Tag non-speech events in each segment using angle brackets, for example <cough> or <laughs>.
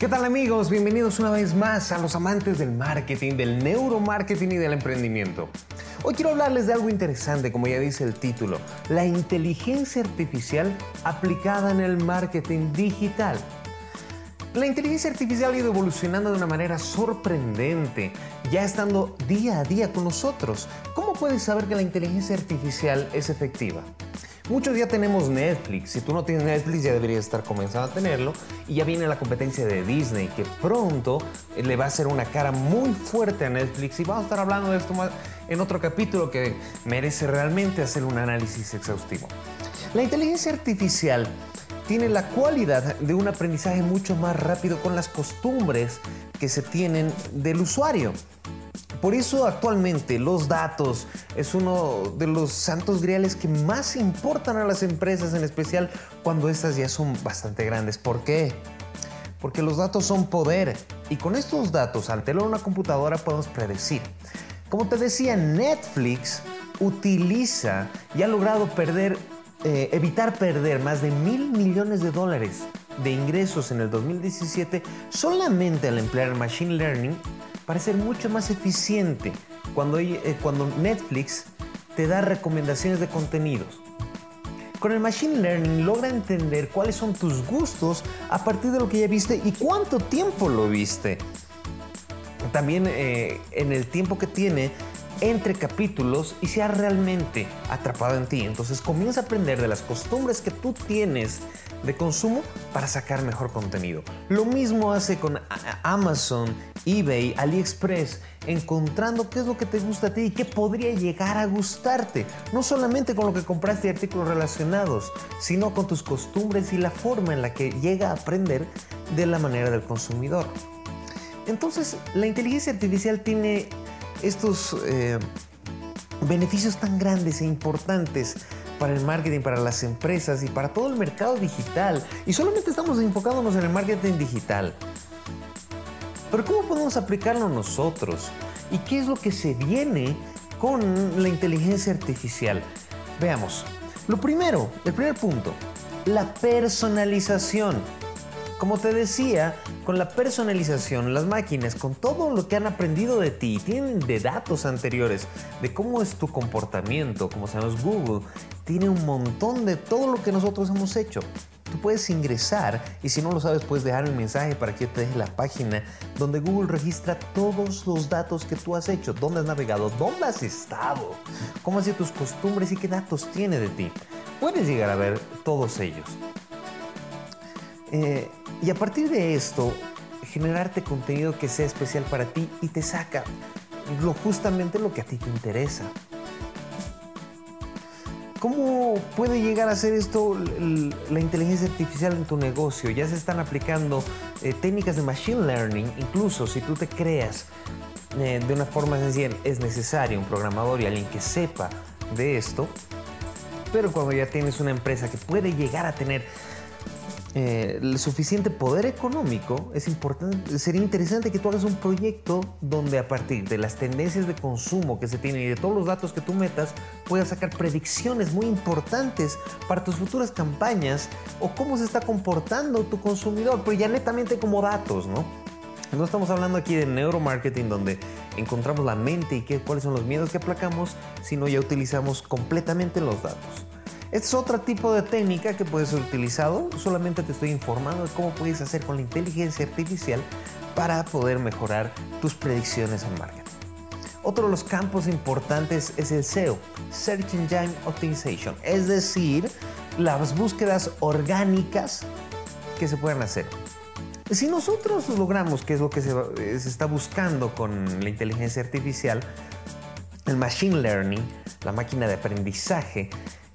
¿Qué tal amigos? Bienvenidos una vez más a los amantes del marketing, del neuromarketing y del emprendimiento. Hoy quiero hablarles de algo interesante, como ya dice el título, la inteligencia artificial aplicada en el marketing digital. La inteligencia artificial ha ido evolucionando de una manera sorprendente, ya estando día a día con nosotros. ¿Cómo puedes saber que la inteligencia artificial es efectiva? Muchos ya tenemos Netflix. Si tú no tienes Netflix, ya deberías estar comenzando a tenerlo. Y ya viene la competencia de Disney, que pronto eh, le va a hacer una cara muy fuerte a Netflix. Y vamos a estar hablando de esto más en otro capítulo que merece realmente hacer un análisis exhaustivo. La inteligencia artificial tiene la cualidad de un aprendizaje mucho más rápido con las costumbres que se tienen del usuario. Por eso actualmente los datos es uno de los santos griales que más importan a las empresas, en especial cuando estas ya son bastante grandes. ¿Por qué? Porque los datos son poder y con estos datos al tener una computadora podemos predecir. Como te decía, Netflix utiliza y ha logrado perder, eh, evitar perder más de mil millones de dólares de ingresos en el 2017 solamente al emplear Machine Learning para ser mucho más eficiente cuando, eh, cuando Netflix te da recomendaciones de contenidos. Con el Machine Learning logra entender cuáles son tus gustos a partir de lo que ya viste y cuánto tiempo lo viste. También eh, en el tiempo que tiene entre capítulos y se ha realmente atrapado en ti. Entonces comienza a aprender de las costumbres que tú tienes de consumo para sacar mejor contenido. Lo mismo hace con Amazon, eBay, AliExpress, encontrando qué es lo que te gusta a ti y qué podría llegar a gustarte. No solamente con lo que compraste artículos relacionados, sino con tus costumbres y la forma en la que llega a aprender de la manera del consumidor. Entonces, la inteligencia artificial tiene estos eh, beneficios tan grandes e importantes para el marketing, para las empresas y para todo el mercado digital. Y solamente estamos enfocándonos en el marketing digital. Pero ¿cómo podemos aplicarlo nosotros? ¿Y qué es lo que se viene con la inteligencia artificial? Veamos. Lo primero, el primer punto, la personalización. Como te decía, con la personalización, las máquinas, con todo lo que han aprendido de ti, tienen de datos anteriores, de cómo es tu comportamiento, como sabemos Google, tiene un montón de todo lo que nosotros hemos hecho. Tú puedes ingresar y si no lo sabes puedes dejar un mensaje para que yo te deje la página donde Google registra todos los datos que tú has hecho, dónde has navegado, dónde has estado, cómo han sido tus costumbres y qué datos tiene de ti. Puedes llegar a ver todos ellos. Eh, y a partir de esto, generarte contenido que sea especial para ti y te saca justamente lo que a ti te interesa. ¿Cómo puede llegar a ser esto la inteligencia artificial en tu negocio? Ya se están aplicando eh, técnicas de machine learning, incluso si tú te creas eh, de una forma sencilla, es necesario un programador y alguien que sepa de esto. Pero cuando ya tienes una empresa que puede llegar a tener eh, el suficiente poder económico, es importante, sería interesante que tú hagas un proyecto donde a partir de las tendencias de consumo que se tienen y de todos los datos que tú metas, puedas sacar predicciones muy importantes para tus futuras campañas o cómo se está comportando tu consumidor, pero ya netamente como datos, ¿no? No estamos hablando aquí de neuromarketing donde encontramos la mente y qué, cuáles son los miedos que aplacamos, sino ya utilizamos completamente los datos. Es otro tipo de técnica que puede ser utilizado. Solamente te estoy informando de cómo puedes hacer con la inteligencia artificial para poder mejorar tus predicciones en marketing. Otro de los campos importantes es el SEO, Search Engine Optimization, es decir, las búsquedas orgánicas que se pueden hacer. Si nosotros logramos, que es lo que se, se está buscando con la inteligencia artificial, el machine learning, la máquina de aprendizaje,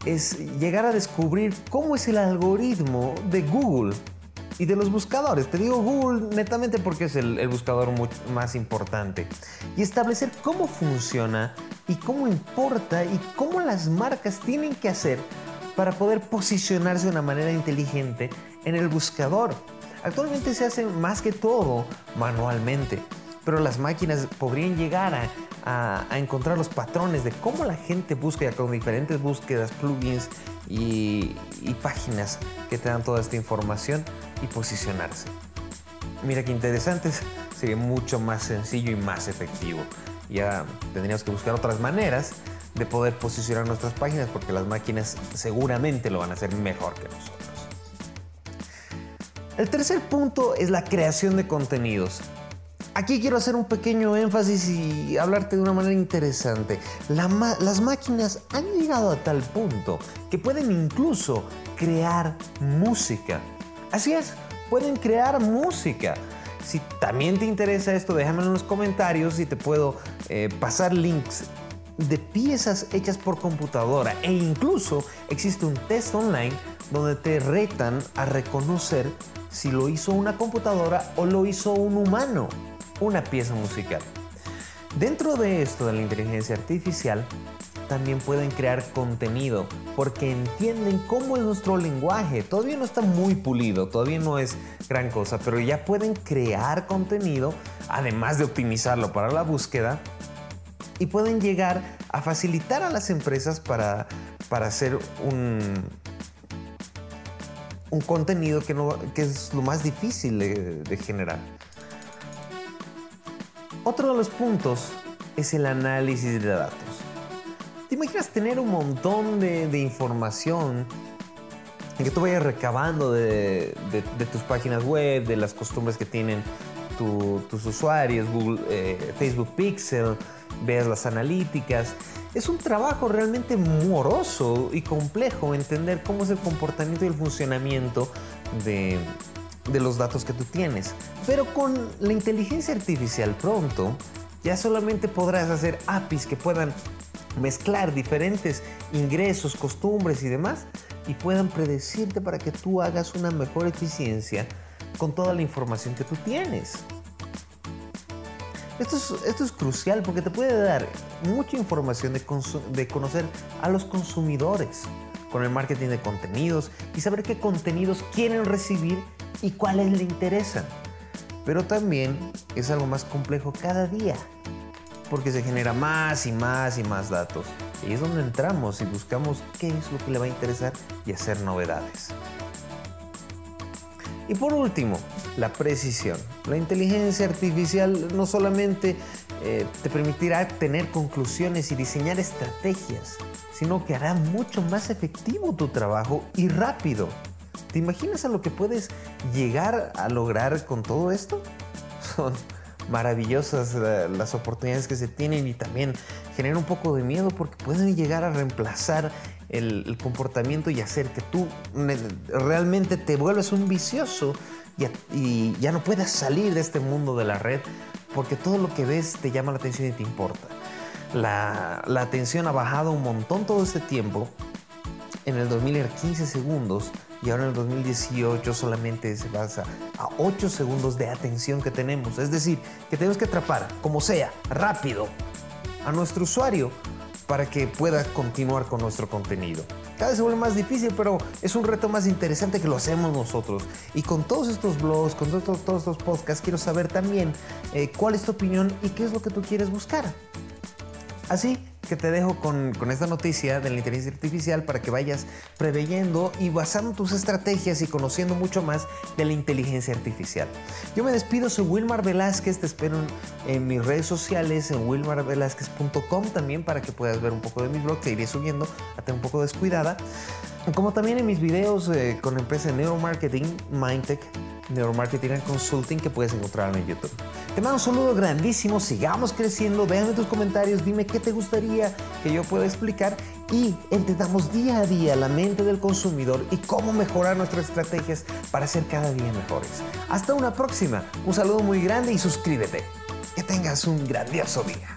es llegar a descubrir cómo es el algoritmo de Google y de los buscadores. Te digo Google netamente porque es el, buscador más importante. Y establecer cómo funciona y cómo importa y cómo las marcas tienen que hacer para poder posicionarse de una manera inteligente en el buscador. Actualmente se hace más que todo manualmente, pero las máquinas podrían llegar a encontrar los patrones de cómo la gente busca con diferentes búsquedas, plugins y, páginas que te dan toda esta información y posicionarse. Mira qué interesante, <laughs> sería mucho más sencillo y más efectivo. Ya tendríamos que buscar otras maneras de poder posicionar nuestras páginas porque las máquinas seguramente lo van a hacer mejor que nosotros. El tercer punto es la creación de contenidos. Aquí quiero hacer un pequeño énfasis y hablarte de una manera interesante. las máquinas han llegado a tal punto que pueden incluso crear música. Así es, pueden crear música. Si también te interesa esto, déjamelo en los comentarios y te puedo eh, pasar links de piezas hechas por computadora e incluso existe un test online donde te retan a reconocer si lo hizo una computadora o lo hizo un humano, una pieza musical. Dentro de esto de la inteligencia artificial, también pueden crear contenido porque entienden cómo es nuestro lenguaje. Todavía no está muy pulido, todavía no es gran cosa, pero ya pueden crear contenido, además de optimizarlo para la búsqueda, y pueden llegar a facilitar a las empresas para, para hacer un, un contenido que, no, que es lo más difícil de generar. Otro de los puntos es el análisis de datos. ¿Te imaginas tener un montón de, información que tú vayas recabando de, tus páginas web, de las costumbres que tienen tus usuarios, Google, eh, Facebook Pixel, veas las analíticas? Es un trabajo realmente moroso y complejo entender cómo es el comportamiento y el funcionamiento de, de los datos que tú tienes. Pero con la inteligencia artificial pronto, ya solamente podrás hacer APIs que puedan mezclar diferentes ingresos, costumbres y demás y puedan predecirte para que tú hagas una mejor eficiencia con toda la información que tú tienes. Esto es, esto es crucial porque te puede dar mucha información de, de conocer a los consumidores con el marketing de contenidos y saber qué contenidos quieren recibir y cuáles le interesan. Pero también es algo más complejo cada día porque se genera más y más y más datos. Y es donde entramos y buscamos qué es lo que le va a interesar y hacer novedades. Y por último, la precisión. La inteligencia artificial no solamente eh, te permitirá tener conclusiones y diseñar estrategias, sino que hará mucho más efectivo tu trabajo y rápido. ¿Te imaginas a lo que puedes llegar a lograr con todo esto? <laughs> Son maravillosas eh, las oportunidades que se tienen y también genera un poco de miedo porque pueden llegar a reemplazar el, comportamiento y hacer que tú realmente te vuelves un vicioso y, ya no puedas salir de este mundo de la red porque todo lo que ves te llama la atención y te importa. La, la atención ha bajado un montón todo este tiempo. En el 2000 era 15 segundos y ahora en el 2018 solamente se basa a 8 segundos de atención que tenemos. Es decir, que tenemos que atrapar, como sea, rápido, a nuestro usuario para que pueda continuar con nuestro contenido. Cada vez se vuelve más difícil, pero es un reto más interesante que lo hacemos nosotros. Y con todos estos blogs, con todos, estos podcasts, quiero saber también eh, cuál es tu opinión y qué es lo que tú quieres buscar. Así que te dejo con, esta noticia de la inteligencia artificial para que vayas preveyendo y basando tus estrategias y conociendo mucho más de la inteligencia artificial. Yo me despido, soy Wilmar Velázquez, te espero en, mis redes sociales, en wilmarvelázquez.com también para que puedas ver un poco de mi blog, que iré subiendo, hasta un poco descuidada. Como también en mis videos eh, con la empresa de Neuromarketing, Mindtech, Neuromarketing and Consulting, que puedes encontrar en YouTube. Te mando un saludo grandísimo, sigamos creciendo, déjame tus comentarios, dime qué te gustaría que yo pueda explicar y entendamos día a día la mente del consumidor y cómo mejorar nuestras estrategias para ser cada día mejores. Hasta una próxima, un saludo muy grande y suscríbete. Que tengas un grandioso día.